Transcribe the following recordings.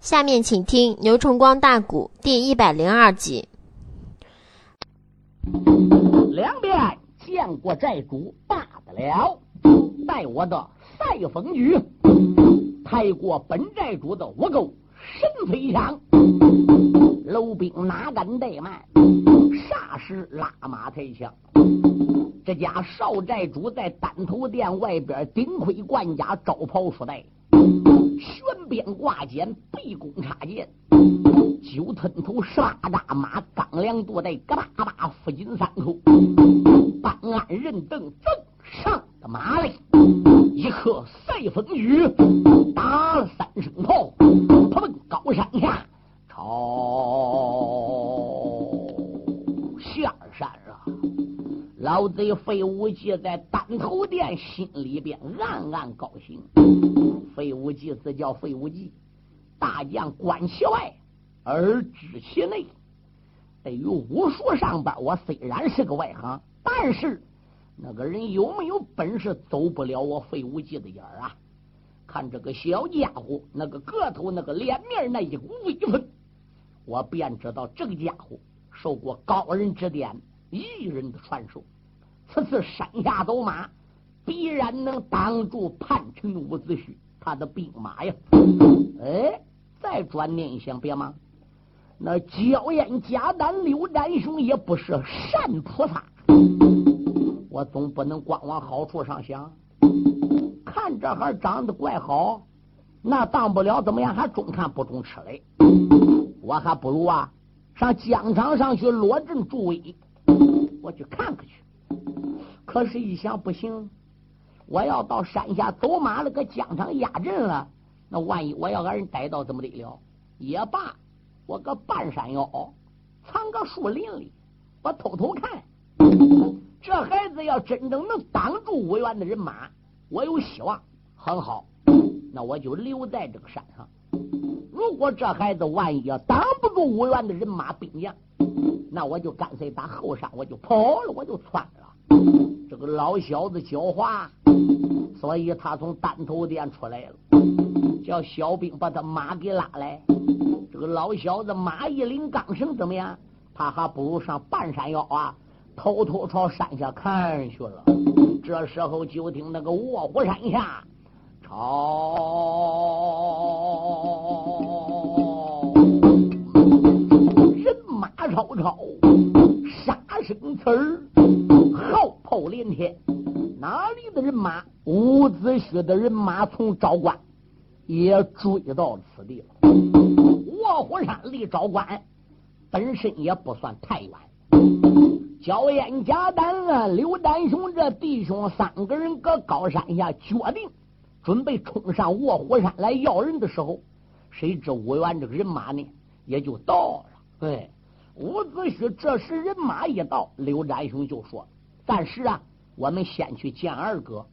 下面请听《牛崇光大鼓》第一百零二集。两边见过寨主罢得了，待我的赛风举，太过本寨主的五钩神飞枪。楼兵哪敢怠慢？霎时拉马抬枪。这家少寨主在单头殿外边顶盔贯甲，招袍束带。悬鞭挂剑，背弓插箭，九吞头十八扎马，钢梁多带，嘎巴巴，附近三口，办案人等正上的马来，一颗赛风雨，打了三声炮，他们高山下朝下山了。老贼费无忌在当头殿心里边暗暗高兴。费无忌自叫费无忌，大将观其外而知其内。对于武术上边，我虽然是个外行，但是那个人有没有本事，走不了我费无忌的眼儿啊！看这个小家伙，那个个头，那个脸面，那一股威风，我便知道这个家伙受过高人指点，一人的传授。此次山下走马，必然能挡住叛臣伍子胥。他的兵马呀，哎，再转念一想，别忙，那焦艳贾丹刘占雄也不是善菩萨，我总不能光往好处上想。看这孩长得怪好，那当不了怎么样，还中看不中吃嘞。我还不如啊，上疆场上去落阵助威，我去看看去。可是，一想不行。我要到山下走马了，搁疆场压阵了，那万一我要让人逮到，怎么得了？也罢，我搁半山腰藏个树林里，我偷偷看。这孩子要真正能挡住吴元的人马，我有希望。很好，那我就留在这个山上。如果这孩子万一要挡不住五元的人马兵将，那我就干脆打后山我就跑了，我就窜了。这个老小子狡猾，所以他从单头店出来了，叫小兵把他马给拉来。这个老小子马一领钢绳，怎么样？他还不如上半山腰啊，偷偷朝山下看去了。这时候就听那个卧虎山下，朝人马吵吵，杀声刺儿。号炮连天，哪里的人马？伍子胥的人马从昭关也追到此地了。卧虎山离昭关本身也不算太远。焦烟、贾丹啊、刘丹雄这弟兄三个人搁高山下决定，准备冲上卧虎山来要人的时候，谁知武元这个人马呢也就到了。对，伍子胥这时人马一到，刘占雄就说。暂时啊，我们先去见二哥，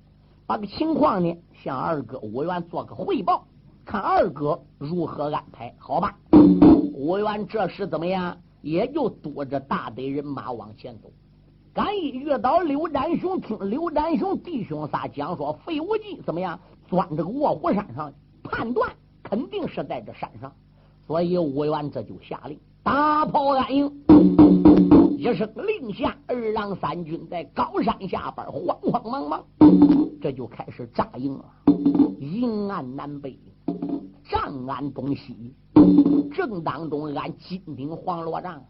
把个情况呢向二哥武元做个汇报，看二哥如何安排，好吧？武元这时怎么样？也就躲着大队人马往前走。刚一遇到刘占雄，听刘占雄弟兄仨讲说，费无忌怎么样钻这个卧虎山上，判断肯定是在这山上，所以武元这就下令大炮安营。一声令下，二郎三军在高山下边慌慌忙忙，这就开始扎营了。营按南北，帐安东西，正当中按金顶黄罗帐，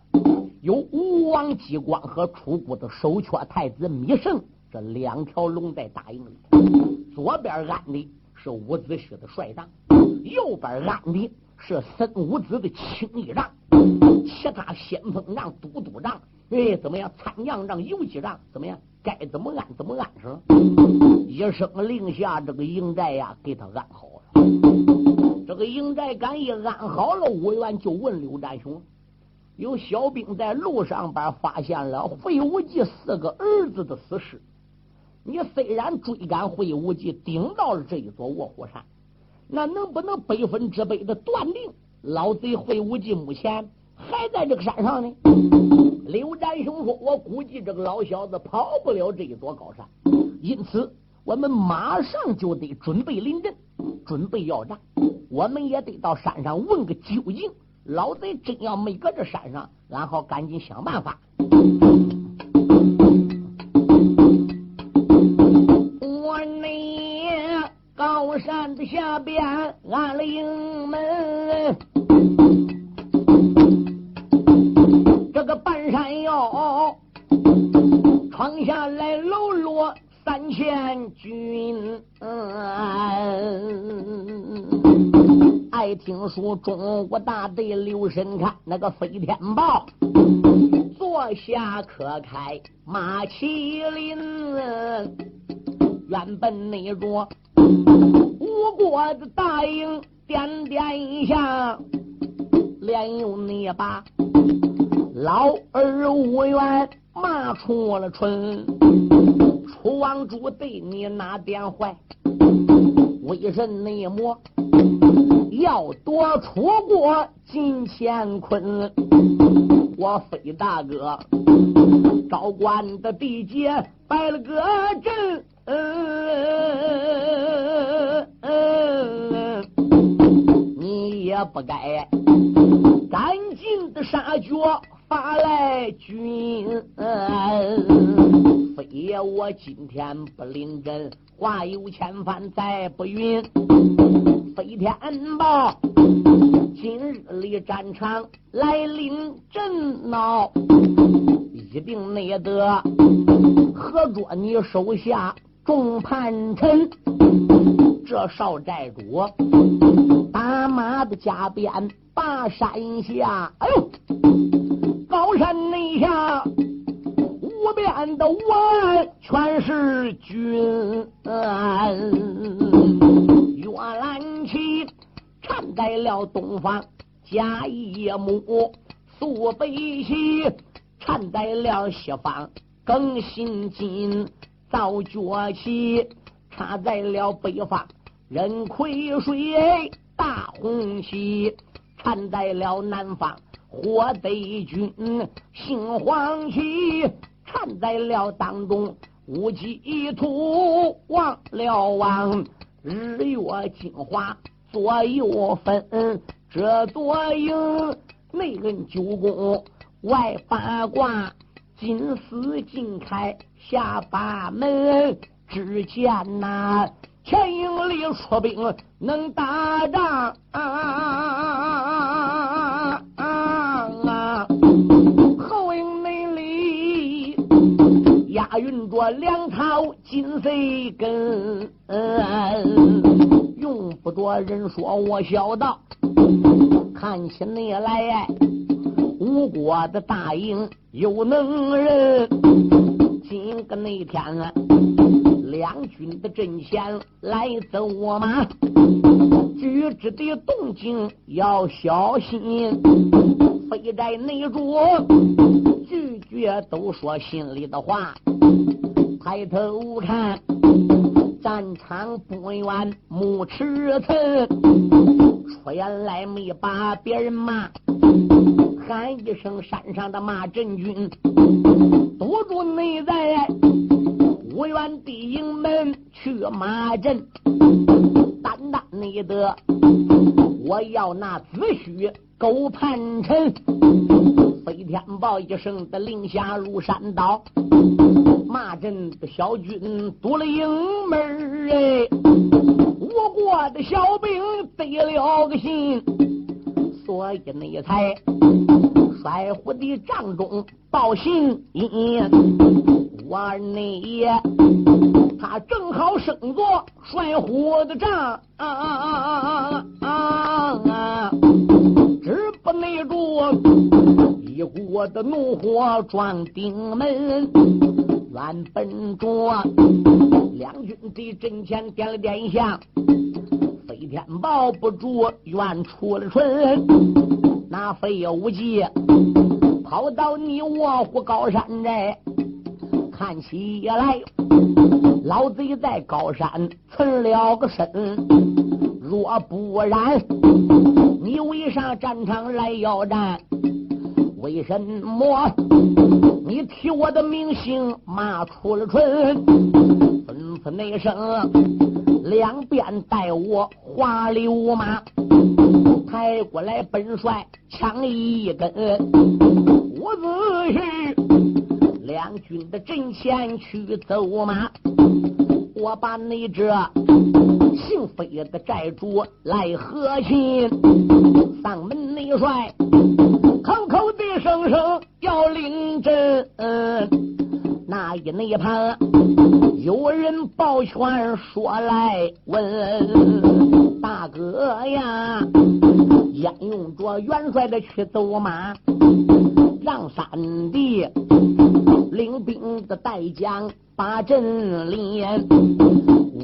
有吴王姬光和楚国的首缺太子芈胜这两条龙在大营里。左边安的是伍子胥的帅帐，右边安的是孙武子的轻衣帐，其他先锋帐、都督帐。哎，怎么样？参将让游击帐怎么样？该怎么安怎么安上。一声令下，这个营寨呀，给他安好了。这个营寨刚一安好了，武元就问刘占雄：有小兵在路上边发现了费无忌四个儿子的死尸。你虽然追赶会无忌，顶到了这一座卧虎山，那能不能百分之百的断定老贼会无忌目前还在这个山上呢？刘占雄说：“我估计这个老小子跑不了这一座高山，因此我们马上就得准备临阵，准备要战。我们也得到山上问个究竟。老贼真要没搁这山上，俺好赶紧想办法。山的下边安了营门，这个半山腰闯下来喽啰三千军。爱听说中国大队留神看那个飞天豹，坐下可开马麒麟，原本那着吴国的大营点点一下，连用那把老儿无缘骂出了春，楚王主对你哪点坏？为甚内魔？要夺楚国金乾坤，我飞大哥昭关的地界摆了个阵，你也不该赶紧的杀绝发来军，非也我今天不临阵，话有千番再不允。飞天报，今日里战场来临阵闹，一定内得合着你手下众叛臣。这少寨主打马的加鞭把山下，哎呦，高山内下无边的万全是军。原来。起站在了东方，甲一木素北西；站在了西方，更新金造脚起；插在了北方，任亏水大红旗；站在了南方，火贼军兴黄旗；站在了当中，无极图忘了望。日月精华左右分，这座营内恩九宫，外八卦，金丝金开下八门。只见那前营里出兵能打仗。押运着粮草金色根，用不着人说，我小道。看起你来，吴国的大营有能人。今个那天啊，两军的阵前来走马，举止的动静要小心，非在内着。句句都说心里的话，抬头看战场不远，木尺寸，出言来没把别人骂，喊一声山上的马振军，堵住内在五原地营门去马阵，单单内得我要那子虚狗叛臣。飞天豹一声的令下入山岛，马阵的小军堵了营门哎，我国的小兵得了个信，所以那才帅虎的帐中报信音，我内爷他正好升做帅虎的帐啊啊啊啊啊啊，只不内住。一股的怒火撞顶门，原本着两军的阵前点了点香，天抱不住，愿出了春。那飞无忌跑到你卧虎高山寨，看起来老贼在高山存了个身，若不然，你为啥战场来要战？为什么你提我的名姓骂出了春？吩咐那声两边带我花溜马，抬过来本帅枪一根，伍子胥两军的阵前去走马，我把你这姓飞的寨主来和亲，上门内帅口口的声声要领阵。那一那一盘有人抱拳说来问大哥呀，焉用着元帅的去走马，让三弟领兵的带将把阵连。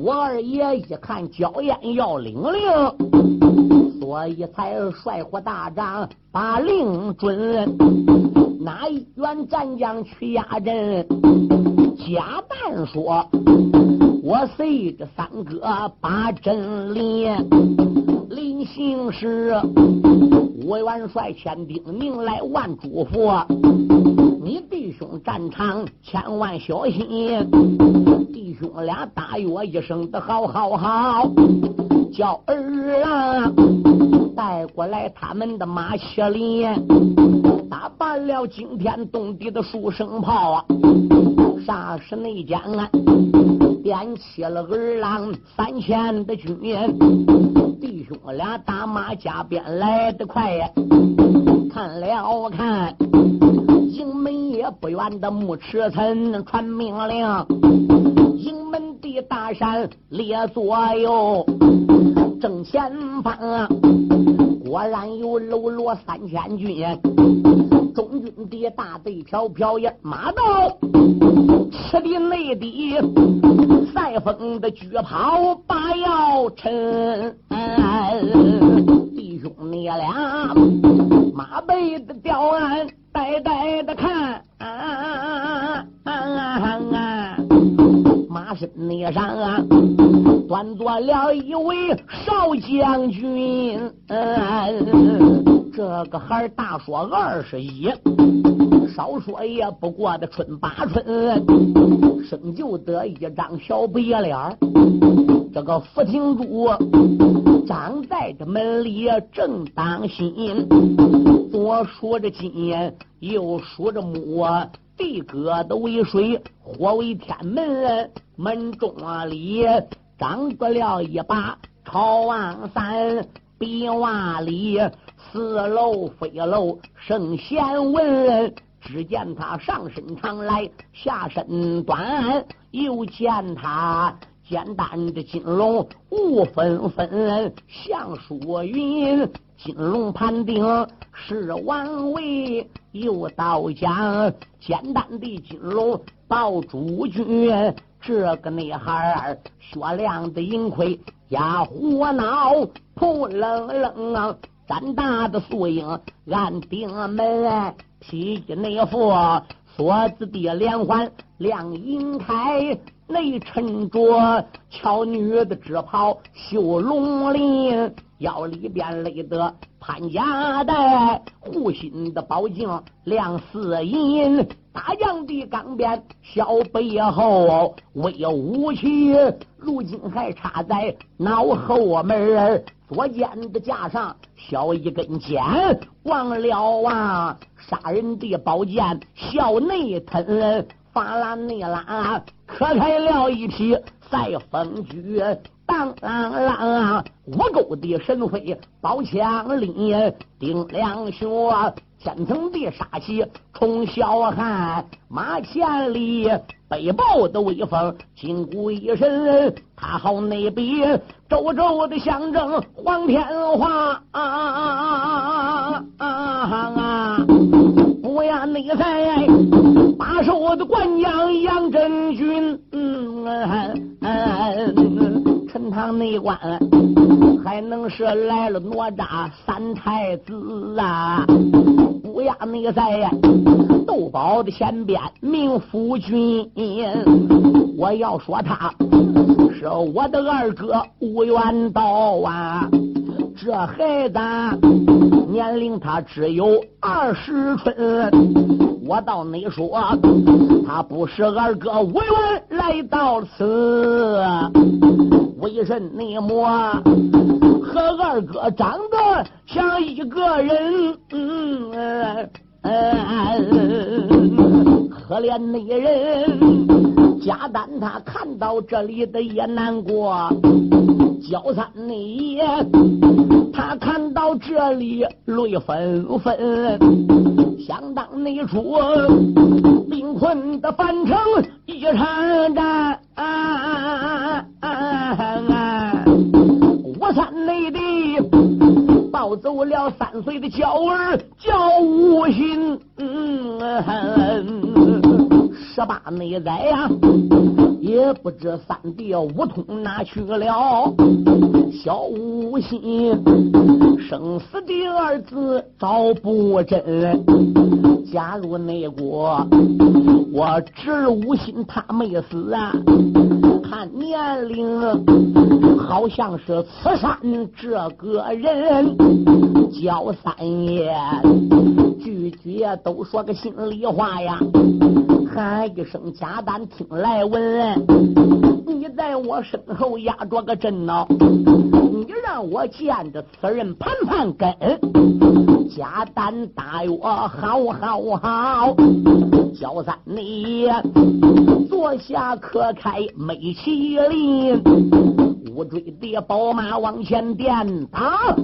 我二爷一看焦烟要领令，所以才率火大帐把令准。哪一员战将去压阵？假扮说：“我随着三哥把阵连。”临行时，我元帅千叮咛来万嘱咐：“你弟兄战场千万小心。”弟兄俩大约一声的好好好，叫儿啊带过来他们的马骑连。打扮了惊天动地的数声炮啊！霎时内间啊，点起了二郎三千的军，弟兄俩打马加鞭来得快呀！看了看，营门也不远的木池村传命令，营门的大山列左右，正前方。果然有喽啰三千军，中军的大队飘飘也马到，赤地内地赛风的巨炮把要沉，弟兄你俩马背的吊鞍呆呆的看。身那上啊，端坐了一位少将军，这个孩大说二十一，少说也不过的春八春，生就得一张小白脸这个福廷珠站在这门里正当心，左数着金，右数着木。地阁的为水，火为天门，门中啊里长着了一把朝王伞，壁瓦里四楼飞楼圣贤文。只见他上身长来，下身短，又见他简单的金龙雾纷纷，像疏云。金龙盘顶是王位，又到将简单的金龙抱主君。这个女孩儿雪亮的银盔压火脑，扑棱棱，胆大的素影按顶门，披内服锁子的连环亮银铠，内衬着俏女的纸袍绣龙鳞。腰里边勒得潘家带，护心的宝镜亮似银，大将的钢鞭小背后，威武气，如今还插在脑后门左肩的架上小一根尖，忘了啊，杀人的宝剑小内吞，发拉内拉，可开了一匹赛风驹。当啷啷，五钩的神飞，宝枪里，顶两雄，千层的杀气冲霄汉，马千里，北豹的威风，金箍一身，他好那边周周的象征黄天化啊啊啊啊！不呀，那才把守我的官将杨真君，嗯。陈塘内关还能是来了哪吒三太子啊？乌鸦内在呀豆包的前边名夫君，我要说他是我的二哥吴元道啊，这孩子年龄他只有二十春。我倒没说他不是二哥无缘来到此，为甚你莫和二哥长得像一个人？嗯可怜那人，贾丹他看到这里的也难过。焦三你他看到这里泪纷纷。想当那初兵困的樊城一场战，我走了三岁的娇儿叫无心。十八内在呀，也不知三弟五通哪去了。小五心，生死的二字找不真。假如内国，我侄吴心他没死啊，看年龄好像是慈山这个人。叫三爷句句都说个心里话呀。喊一声贾丹，听来闻，你在我身后压着个阵呢，你让我见着此人盘盘根。贾丹答应好好好，小三你坐下可开美麒麟，乌追的宝马往前颠，打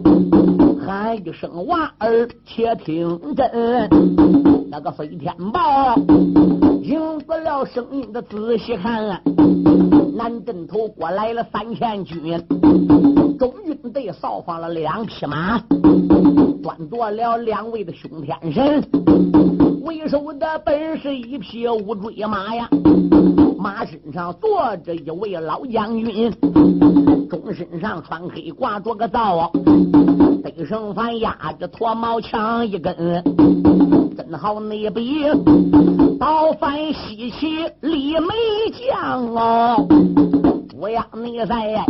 喊一声娃儿且听真，那个飞天豹。听不了声音的，仔细看，南镇头过来了三千军，中军队扫放了两匹马，端坐了两位的兄天神，为首的本是一匹乌骓马呀，马身上坐着一位老将军，中身上穿黑，挂着个皂，背上反压着脱毛枪一根，真好那比。刀翻西岐李梅将哦，我要你在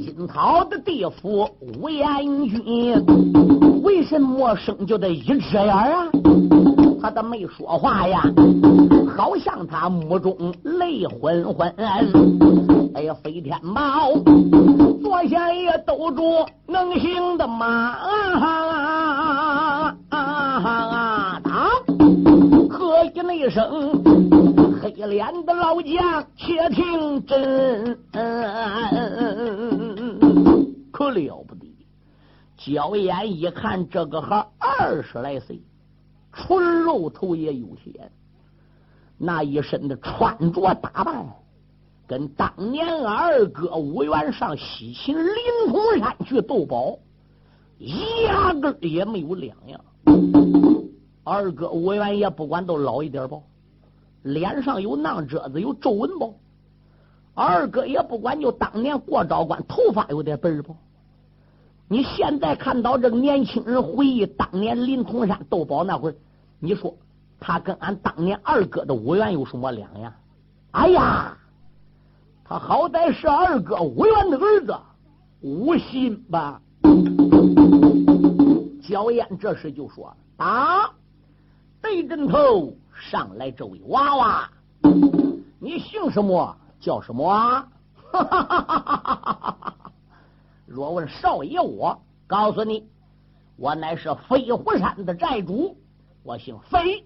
阴曹的地府吴彦君，为什么生就得一只眼啊？他都没说话呀，好像他目中泪昏昏。哎呀，飞天猫，坐下也兜住能行的马啊！喝一声，黑脸的老将，且听真，可了不得！焦眼一看，这个孩二十来岁，纯肉头也有些，那一身的穿着打扮，跟当年二哥五元上西秦灵通山去斗宝，压根也没有两样。二哥吴元也不管都老一点不，脸上有囊褶子，有皱纹不？二哥也不管就当年过招关，头发有点白不？你现在看到这个年轻人回忆当年临潼山斗宝那会儿，你说他跟俺当年二哥的吴元有什么两样？哎呀，他好歹是二哥吴元的儿子无心吧？焦艳这时就说：“啊。”对阵头上来，这位娃娃，你姓什么？叫什么？哈哈哈哈哈哈若问少爷，我告诉你，我乃是飞虎山的寨主，我姓飞，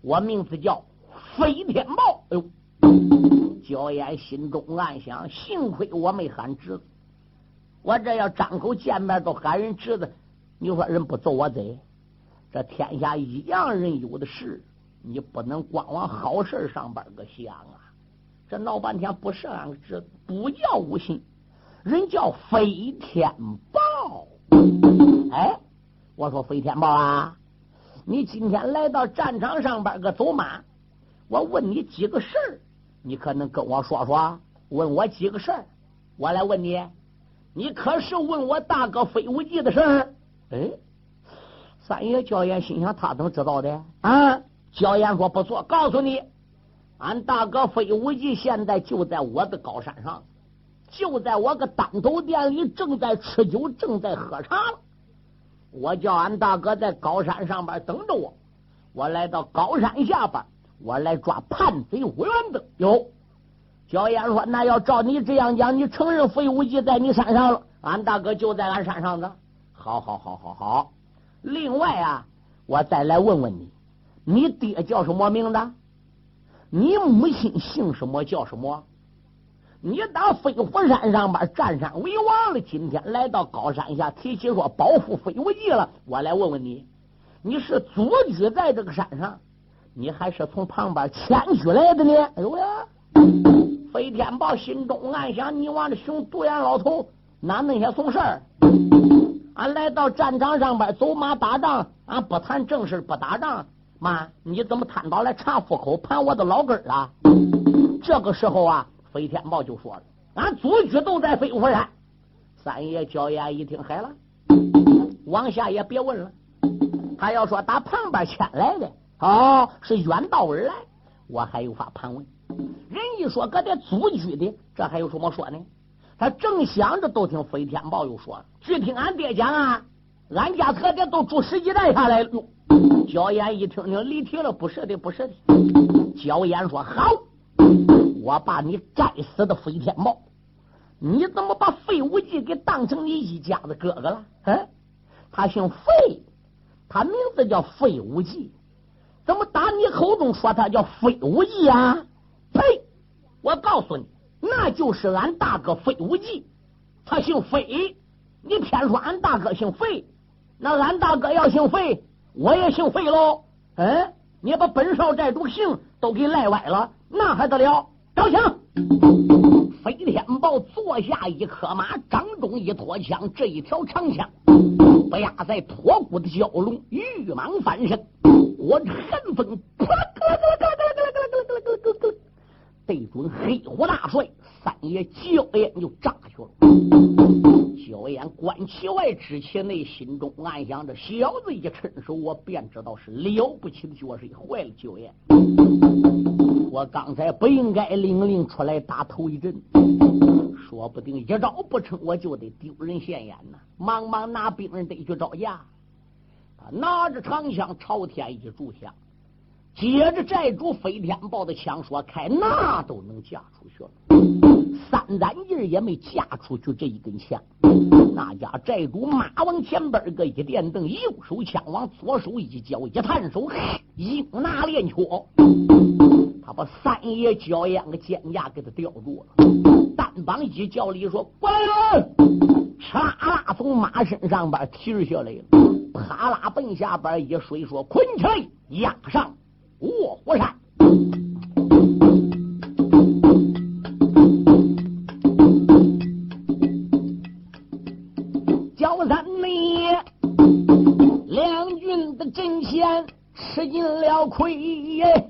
我名字叫飞天豹。哎呦，焦岩心中暗想：幸亏我没喊侄子，我这要张口见面都喊人侄子，你说人不揍我嘴？这天下一样人有的是，你不能光往好事上边个想啊！这闹半天不是俺这，不叫吴信，人叫飞天豹。哎，我说飞天豹啊，你今天来到战场上边个走马，我问你几个事儿，你可能跟我说说。问我几个事儿，我来问你，你可是问我大哥飞武记的事儿？哎。三爷焦岩心想：他怎么知道的？啊！焦岩说：“不错，告诉你，俺大哥飞无忌现在就在我的高山上，就在我个单头店里，正在吃酒，正在喝茶。我叫俺大哥在高山上边等着我。我来到高山下边，我来抓叛贼吴元德。有，焦岩说：“那要照你这样讲，你承认飞无忌在你山上了？俺大哥就在俺山上呢。好好好好好。另外啊，我再来问问你，你爹叫什么名字？你母亲姓什么？叫什么？你到飞虎山上边占山为王了，今天来到高山下，提起说保护飞虎记了。我来问问你。”你是祖居在这个山上，你还是从旁边迁居来的呢？哎呦呀！飞天豹心中暗想：你往这熊独眼老头哪那些怂事儿？俺来到战场上边走马打仗，俺不谈正事，不打仗。妈，你怎么贪到来查户口盘我的老根儿啊？这个时候啊，飞天豹就说了：“俺祖居都在飞虎山。”三爷焦眼一听，嗨了，往下也别问了。他要说打旁边迁来的，哦，是远道而来，我还有法盘问。人一说搁这祖居的，这还有什么说呢？他正想着，都听飞天豹又说：“据听俺爹讲啊，俺家可得都住十几代下来了。”焦烟一听听离题了，不是的，不是的。焦烟说：“好，我把你该死的飞天豹，你怎么把费无忌给当成你一家子哥哥了？嗯，他姓费。”他名字叫费无忌，怎么打你口中说他叫费无忌啊？呸！我告诉你，那就是俺大哥费无忌，他姓费。你偏说俺大哥姓费，那俺大哥要姓费，我也姓费喽。嗯，你把本少寨主姓都给赖歪了，那还得了？招枪！飞天豹坐下一颗马，掌中一托枪，这一条长枪。不压在脱骨的蛟龙，玉蟒翻身，我这寒风，对准黑虎大帅三爷焦烟就炸去了。焦烟观其外，知其内，心中暗想：这小子一伸手，我便知道是了不起的绝世，坏了焦烟。我刚才不应该领令出来打头一阵。说不定一招不成，我就得丢人现眼呐！忙忙拿兵人得去招架。他拿着长枪朝天一炷香，接着寨主飞天豹的枪说开，那都能架出去了。三胆劲也没架出去这一根枪。那家寨主马往前边个一垫凳，右手枪往左手一交，一探手，硬拿连戳。他把三爷焦烟个肩架给他吊住了。单膀一叫里说：“过来人！”嚓啦从马身上边提下来了，啪啦奔下边一水说：“捆起来，压上卧虎山。”焦三内两军的阵前吃尽了亏耶，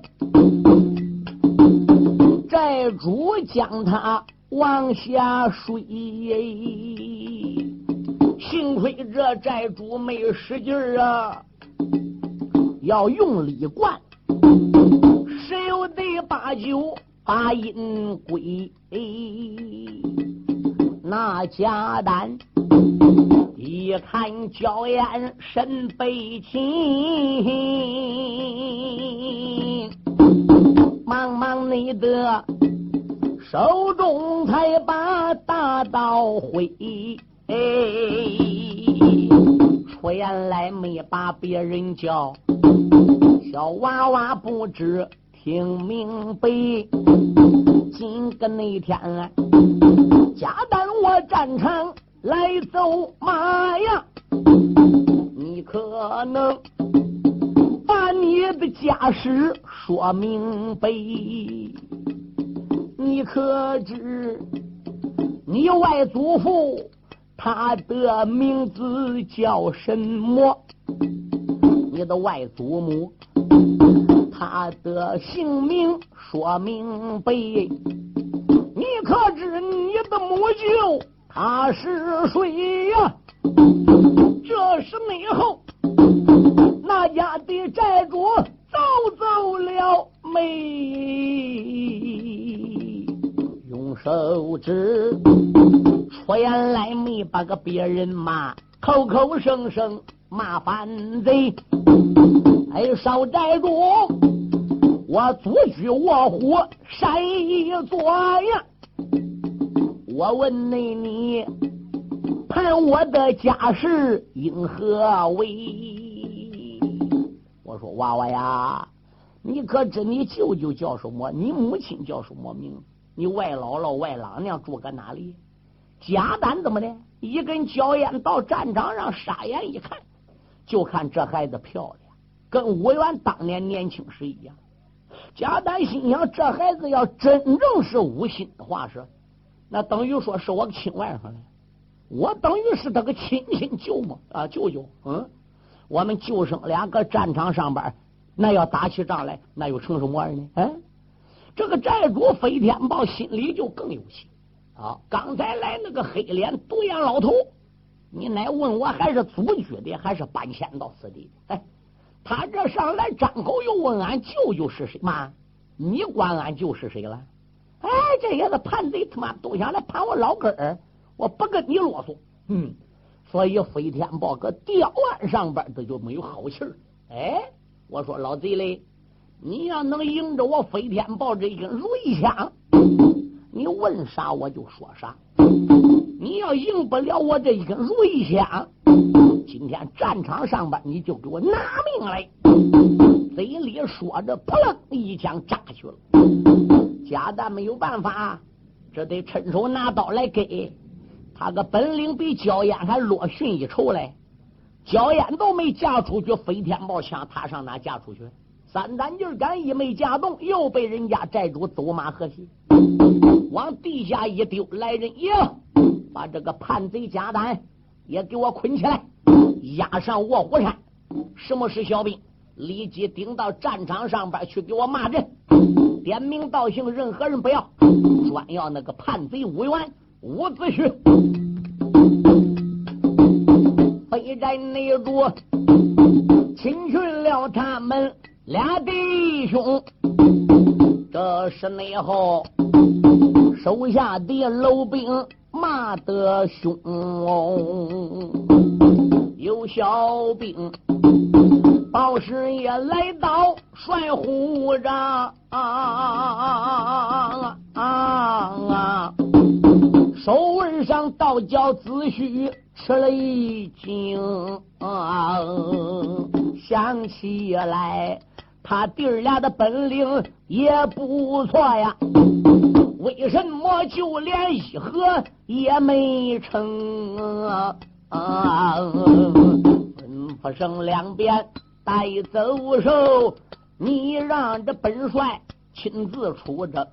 寨主将他。往下水，幸亏这寨主没使劲啊，要用力灌，得把酒把阴归。那贾丹一看娇艳身被擒，忙忙你的。手中才把大刀挥，出言来没把别人叫，小娃娃不知听明白。今个那天，加担我战场来走马呀，你可能把你的家事说明白。你可知你外祖父他的名字叫什么？你的外祖母他的姓名说明白。你可知你的母舅他是谁呀？这是内后那家的债主走走了没？用手指出言来没把个别人骂，口口声声骂反贼。哎，少债主，我祖居卧虎山一座呀！我问你，你判我的家事因何为？我说娃娃呀，你可知你舅舅叫什么？你母亲叫什么名？你外姥姥、外郎娘住搁哪里？贾丹怎么的？一根焦烟到战场上，傻眼一看，就看这孩子漂亮，跟武元当年年轻时一样。贾丹心想：这孩子要真正是无心的话，是那等于说是我亲外甥了。我等于是他个亲亲舅嘛啊，舅舅。嗯，我们舅甥俩搁战场上边，那要打起仗来，那又成什么玩意呢？哎，这个寨主飞天豹心里就更有气。啊！刚才来那个黑脸独眼老头，你乃问我还是祖居的，还是搬迁到此地的？哎，他这上来张口又问俺舅舅是谁妈，你管俺舅是谁了？哎，这些个叛贼他妈都想来盘我老根儿，我不跟你啰嗦。嗯，所以飞天豹搁吊案上边他就没有好气儿。哎，我说老贼嘞，你要能迎着我飞天豹这一根如意枪。你问啥我就说啥，你要赢不了我这一根如意枪，今天战场上边你就给我拿命来！嘴里说着，扑棱一枪扎去了。贾旦没有办法，这得趁手拿刀来给他个本领比焦烟还落逊一筹嘞。焦烟都没架出去，飞天宝枪他上哪架出去？三胆劲儿杆一没架动，又被人家寨主走马河西。往地下一丢，来人爷，把这个叛贼贾丹也给我捆起来，押上卧虎山。什么是小兵？立即顶到战场上边去给我骂阵，点名道姓，任何人不要，专要那个叛贼武元伍子胥。飞战内主，请训了他们俩弟兄。这是内后。手下的楼兵骂得凶，小兵报师也来到帅虎帐，手腕上倒叫子虚吃了一惊，想起来他弟儿俩的本领也不错呀。为什么就连一合也没成？吩咐声两边带走手，你让这本帅亲自出征。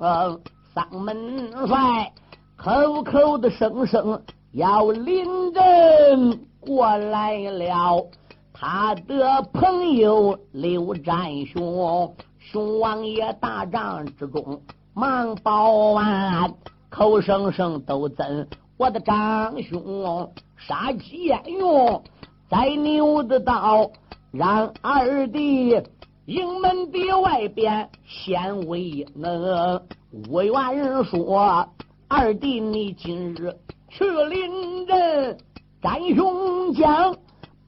三门帅口口的声声要领阵过来了，他的朋友刘占雄，雄王爷大帐之中。忙报完，口声声都赠我的长兄杀鸡焉用，宰牛的刀让二弟营门的外边显威能。吴元说：“二弟，你今日去临阵，战兄讲，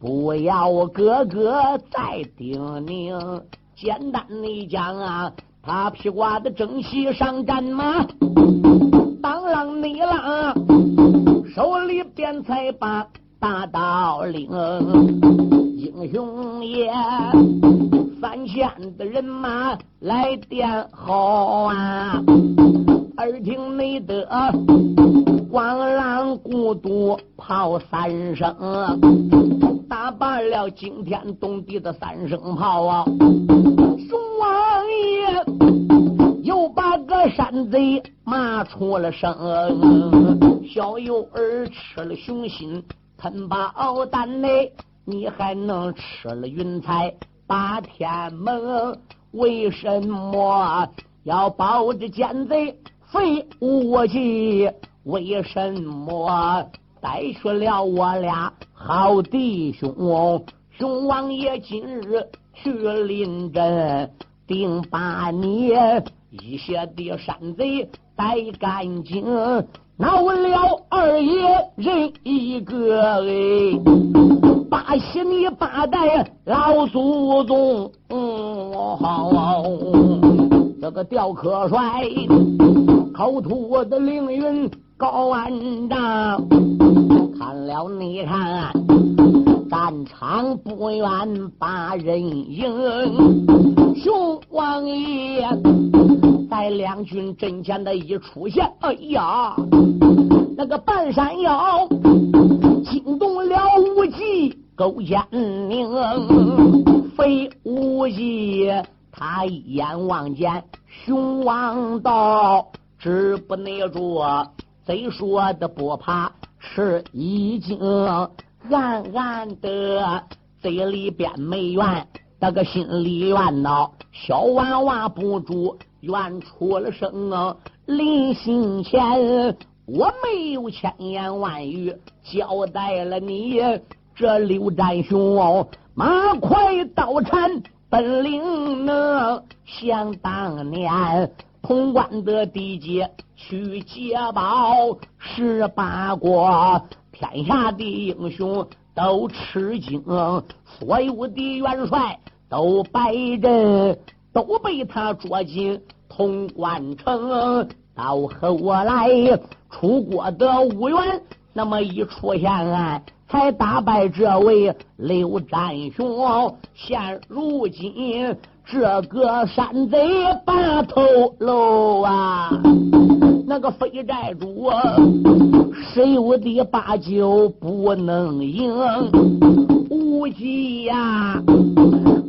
不要哥哥再叮咛，简单的讲啊。”他披挂的正西上战马，当啷你啷，手里边才把大刀领，英雄爷，三千的人马来殿后啊，耳听你的光啷孤独炮三声，打罢了惊天动地的三声炮啊。王爷又把个山贼骂出了声，小幼儿吃了熊心吞宝丹内，你还能吃了云彩八天门？为什么要保着奸贼废武器？为什么带去了我俩好弟兄？熊王爷今日去临阵。定把你一些的山贼带干净，闹了二爷人一个哎，八喜你八代老祖宗，嗯，好这个吊可帅口吐我的凌云高万丈，看了你看，战场不远把人迎，熊王爷。在两军阵前的一出现，哎呀，那个半山腰惊动了无忌、勾践宁、飞无忌，他一眼望见熊王道，止不耐住，贼说的不怕吃一惊，暗暗的嘴里边没怨，那个心里怨恼，小娃娃不住。愿出了声啊！临行前，我没有千言万语交代了你。这刘占雄哦马快刀缠本领能，想当年潼关的地界去劫宝，十八国天下的英雄都吃惊，所有的元帅都败阵，都被他捉进。潼关城到后来出国的五员，那么一出现，才打败这位刘占雄。现如今这个山贼把头露啊，那个非寨主十有的八九不能赢，无忌呀。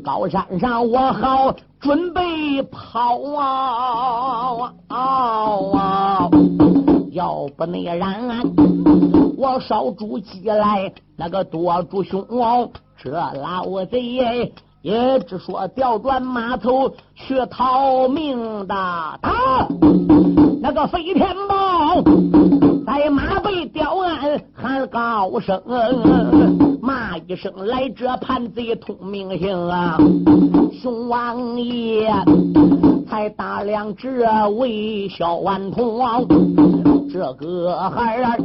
高山上，我好准备跑啊！啊要不那然，我烧猪起来，那个多猪凶，这老贼也只说调转马头去逃命的。他那个飞天豹在马背吊鞍喊高声。骂一声来，这叛贼通明星啊！熊王爷才打量这位小顽童，这个孩儿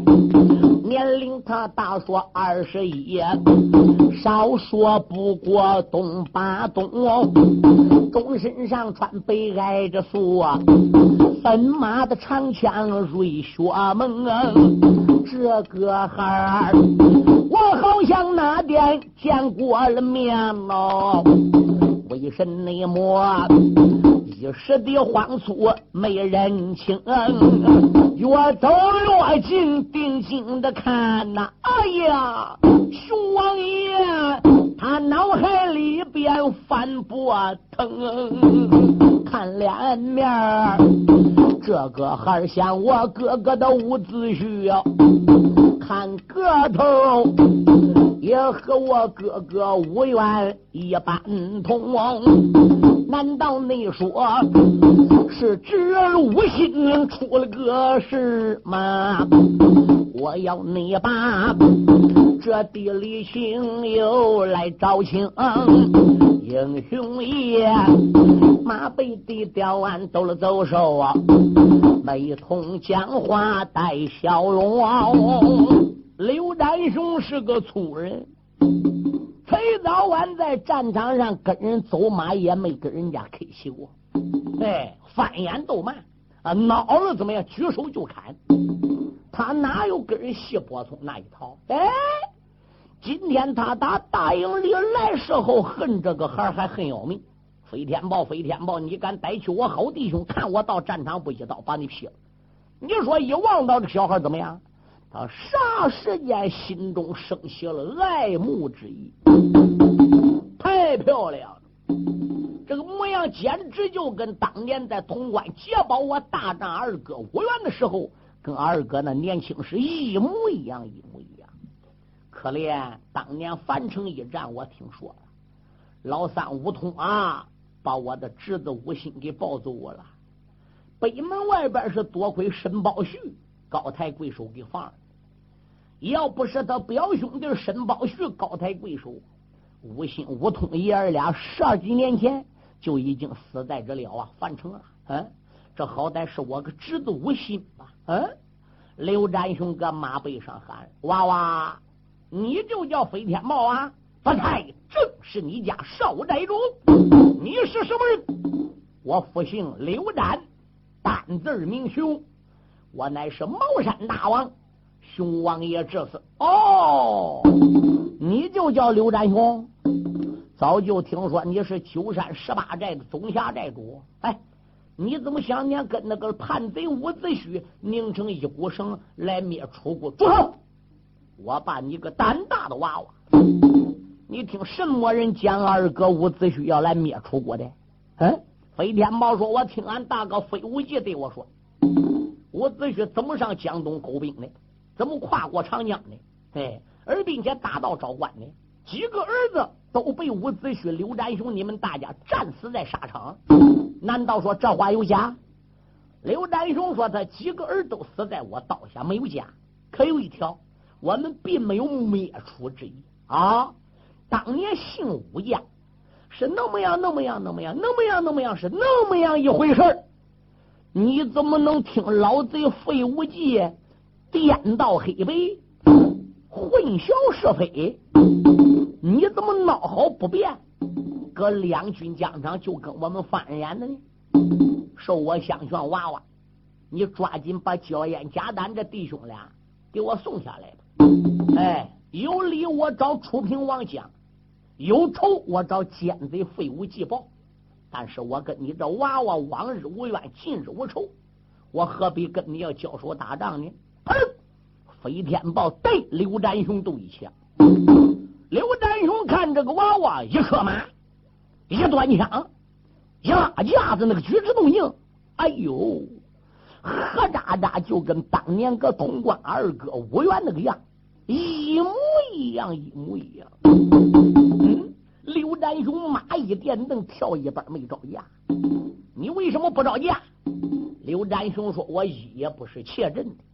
年龄他大说二十一，少说不过东八东，中身上穿背挨着素，奔马的长枪瑞雪猛，这个孩儿。我好像那天见过了面喽，为什么一时的慌促没认清？越走越近，定睛的看呐，哎呀，熊王爷他脑海里边翻波腾，看脸面这个孩像我哥哥的伍子胥。看个头也和我哥哥无缘一般同，难道你说是侄儿无心出了个事吗？我要你把这地里情友来找亲，英雄爷马背的吊鞍走了走手啊。眉通讲话带笑容，刘占雄是个粗人，崔早晚在战场上跟人走马也没跟人家客气过，哎，翻眼斗慢啊，恼了怎么样？举手就砍，他哪有跟人戏波从那一套？哎，今天他打大营里来时候，恨这个孩还很要命。飞天豹，飞天豹！你敢逮去我好弟兄？看我到战场不一刀把你劈了！你说一望到这小孩怎么样？他霎时间心中升起了爱慕之意，太漂亮了！这个模样简直就跟当年在潼关劫宝我大战二哥无缘的时候，跟二哥那年轻时一模一样，一模一样。可怜当年樊城一战，我听说了，老三武通啊。把我的侄子吴兴给抱走我了，北门外边是多亏申宝旭高抬贵手给放了。要不是他表兄弟申宝旭高抬贵手，吴兴、吴通爷儿俩十几年前就已经死在这了啊，范城了。嗯，这好歹是我个侄子吴兴吧？嗯，刘占雄搁马背上喊：“娃娃，你就叫飞天豹啊？不才正是你家少寨主。你是什么人？我父姓刘占，单字名雄，我乃是茅山大王，熊王爷这次哦，你就叫刘占雄。早就听说你是九山十八寨的总辖寨主，哎。”你怎么想念跟那个叛贼伍子胥拧成一股绳来灭楚国？住手！我把你个胆大的娃娃！你听什么人讲二哥伍子胥要来灭楚国的？嗯，飞天豹说：“我听俺大哥飞无忌对我说，伍子胥怎么上江东勾兵呢？怎么跨过长江呢？哎，而并且打到昭关呢？几个儿子都被伍子胥、刘占雄你们大家战死在沙场。”难道说这话有假？刘占雄说他几个儿都死在我刀下，没有假。可有一条，我们并没有灭楚之意啊！当年姓武家是那么样，那么样，那么样，那么样，那么样，是那么样一回事你怎么能听老贼费无忌颠倒黑白、混淆是非？你怎么孬好不变？搁两军疆场就跟我们翻脸的呢，受我相劝，娃娃，你抓紧把焦烟、贾丹这弟兄俩给我送下来吧。哎，有理我找楚平王讲，有仇我找奸贼废物计报。但是我跟你这娃娃往日无冤，近日无仇，我何必跟你要交手打仗呢？砰！飞天豹对刘占雄都一枪。刘占雄看这个娃娃一克马。一端枪，一拉架子，那个举止动静，哎呦，何渣渣就跟当年个通关二哥五元那个样，一模一样，一模一样。嗯，刘占雄马一电灯，跳一半没着架。你为什么不着架？刘占雄说：“我一也不是怯阵的，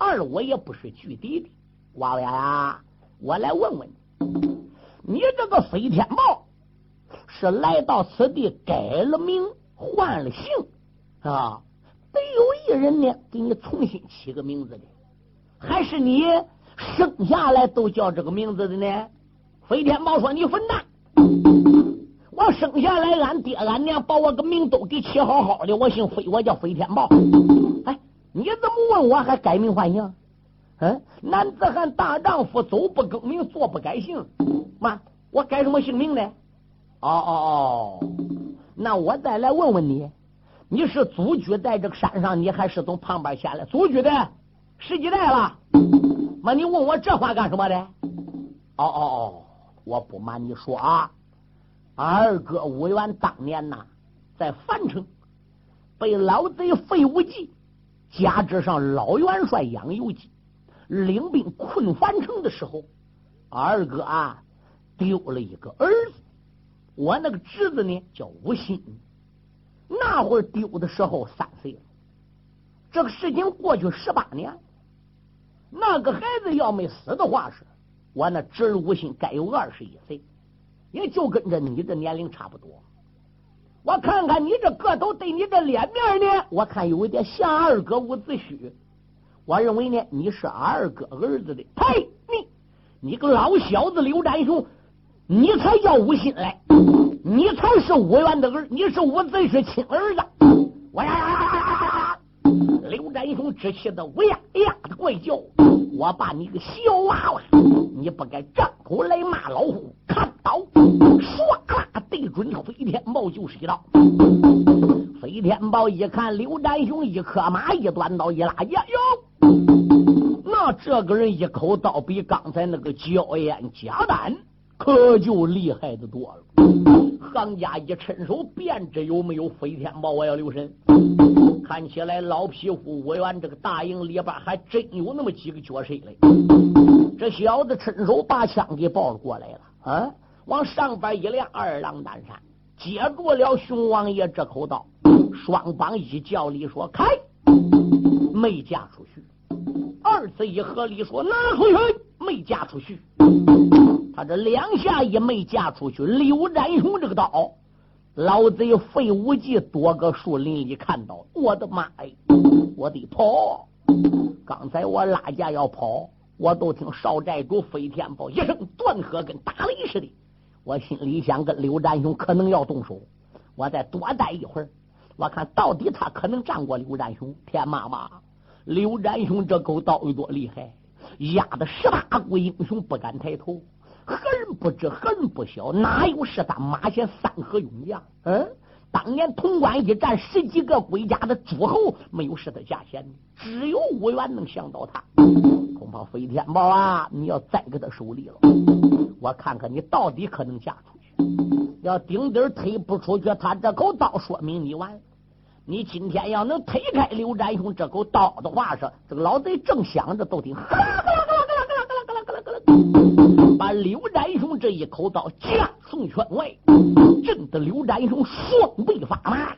二我也不是拒敌的。娃娃呀，我来问问你，你这个飞天豹。”是来到此地改了名换了姓啊？得有一人呢，给你重新起个名字的，还是你生下来都叫这个名字的呢？飞天豹说：“你混蛋！我生下来，俺爹俺娘把我个名都给起好好的，我姓飞，我叫飞天豹。哎，你怎么问我还改名换姓？嗯，男子汉大丈夫，走不更名，坐不改姓。妈，我改什么姓名呢？”哦哦哦，那我再来问问你，你是祖居在这个山上，你还是从旁边下来？祖居的十几代了，妈，你问我这话干什么的？哦哦哦，我不瞒你说啊，二哥武元当年呐，在樊城被老贼费无忌加之上老元帅杨由基领兵困樊城的时候，二哥啊丢了一个儿子。我那个侄子呢，叫吴昕，那会儿丢的时候三岁了。这个事情过去十八年，那个孩子要没死的话，是我那侄儿吴昕该有二十一岁，也就跟着你的年龄差不多。我看看你这个头，对你这脸面呢，我看有一点像二哥伍子胥。我认为呢，你是二哥儿子的。呸！你你个老小子，刘占雄！你才叫吴昕来，你才是伍元的儿，你是伍子胥亲儿子。我呀呀呀呀！刘占雄只气得呜呀呀的怪叫。我把你个小娃娃，你不该张口来骂老虎。看刀，唰啦对准飞天豹就是一刀。飞天豹一看刘占雄一磕马一端刀一拉呀哟，那这个人一口刀比刚才那个焦烟加丹。可就厉害的多了。行家一伸手，便知有没有飞天豹。我要留神。看起来老匹夫我元这个大营里边还真有那么几个角色嘞。这小子伸手把枪给抱了过来了，啊，往上边一亮，二郎担山接住了熊王爷这口刀，双方一较力说开，没嫁出去。二次一合力说拿出去，没嫁出去。他这两下也没嫁出去，刘占雄这个刀，老贼费无忌躲个树林里看到，我的妈哎，我得跑！刚才我拉架要跑，我都听少寨主飞天豹一声断喝，跟打雷似的。我心里想，跟刘占雄可能要动手，我再多待一会儿，我看到底他可能战过刘占雄。天妈妈，刘占雄这狗刀有多厉害，压得十八国英雄不敢抬头。何人不知，何人不晓？哪有是他马前三合勇将？嗯。当年潼关一战，十几个国家的诸侯没有使他下线，只有武元能想到他。恐怕飞天豹啊，你要栽给他手里了。我看看你到底可能嫁出去。要顶顶推不出去，他这口刀说明你完。你今天要能推开刘占雄这口刀的话，是这个老贼正想着，都听。把刘占雄这一口刀架送圈外，震得刘占雄双臂发麻。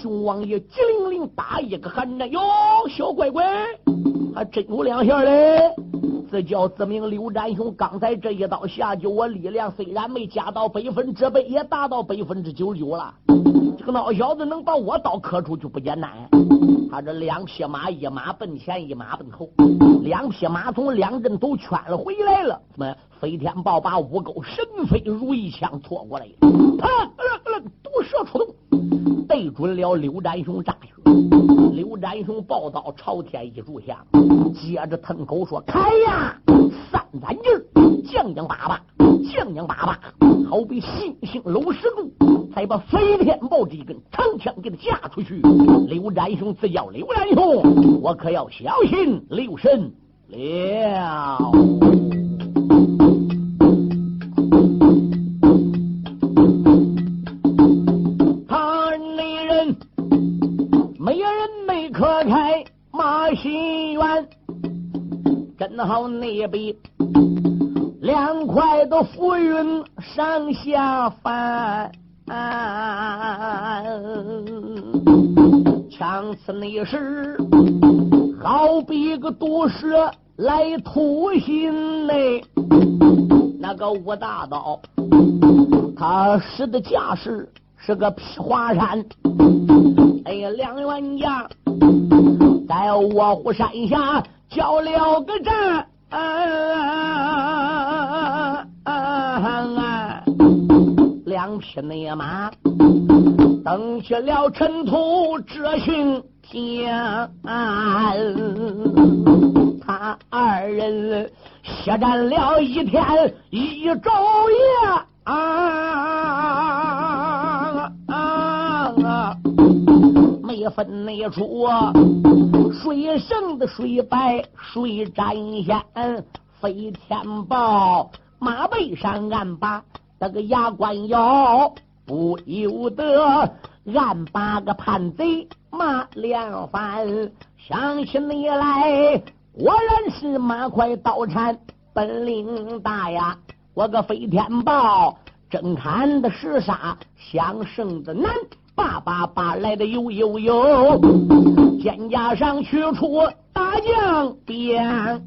熊王爷急灵灵打一个寒战，哟，小乖乖，还真有两下嘞！这叫自明刘占雄刚才这一刀下去，我力量虽然没加到百分之百，也达到百分之九十九了。这个老小子能把我刀磕出去不简单。他这两匹马，一马奔前，一马奔后，两匹马从两阵都圈了回来了。怎么？飞天豹把五钩神飞如意枪错过来，啪！毒蛇出动，对准了刘占雄扎去。刘占雄抱刀朝天一炷香，接着腾口说：“开呀！三攒劲，将将叭叭，将将叭叭，好比星星搂石柱，才把飞天豹这一根长枪给他架出去。”刘占雄自叫刘占雄，我可要小心留神了。那边两块的浮云上下翻，枪刺那时好比个毒蛇来吐心嘞。那个吴大刀，他使的架势是个劈华山，哎呀，两员将。在卧虎山下交了个战，啊两匹内马登起了尘土遮寻天，他二人血战了一天一昼夜啊。没分内出，谁胜的谁败，谁占先。飞天豹马背上暗把那个牙关咬，不由得暗把个叛贼马连翻。想起你来，果然是马快刀铲本领大呀！我个飞天豹正看的是啥？想胜的难。叭叭叭来的有有有，肩胛上取出大将鞭。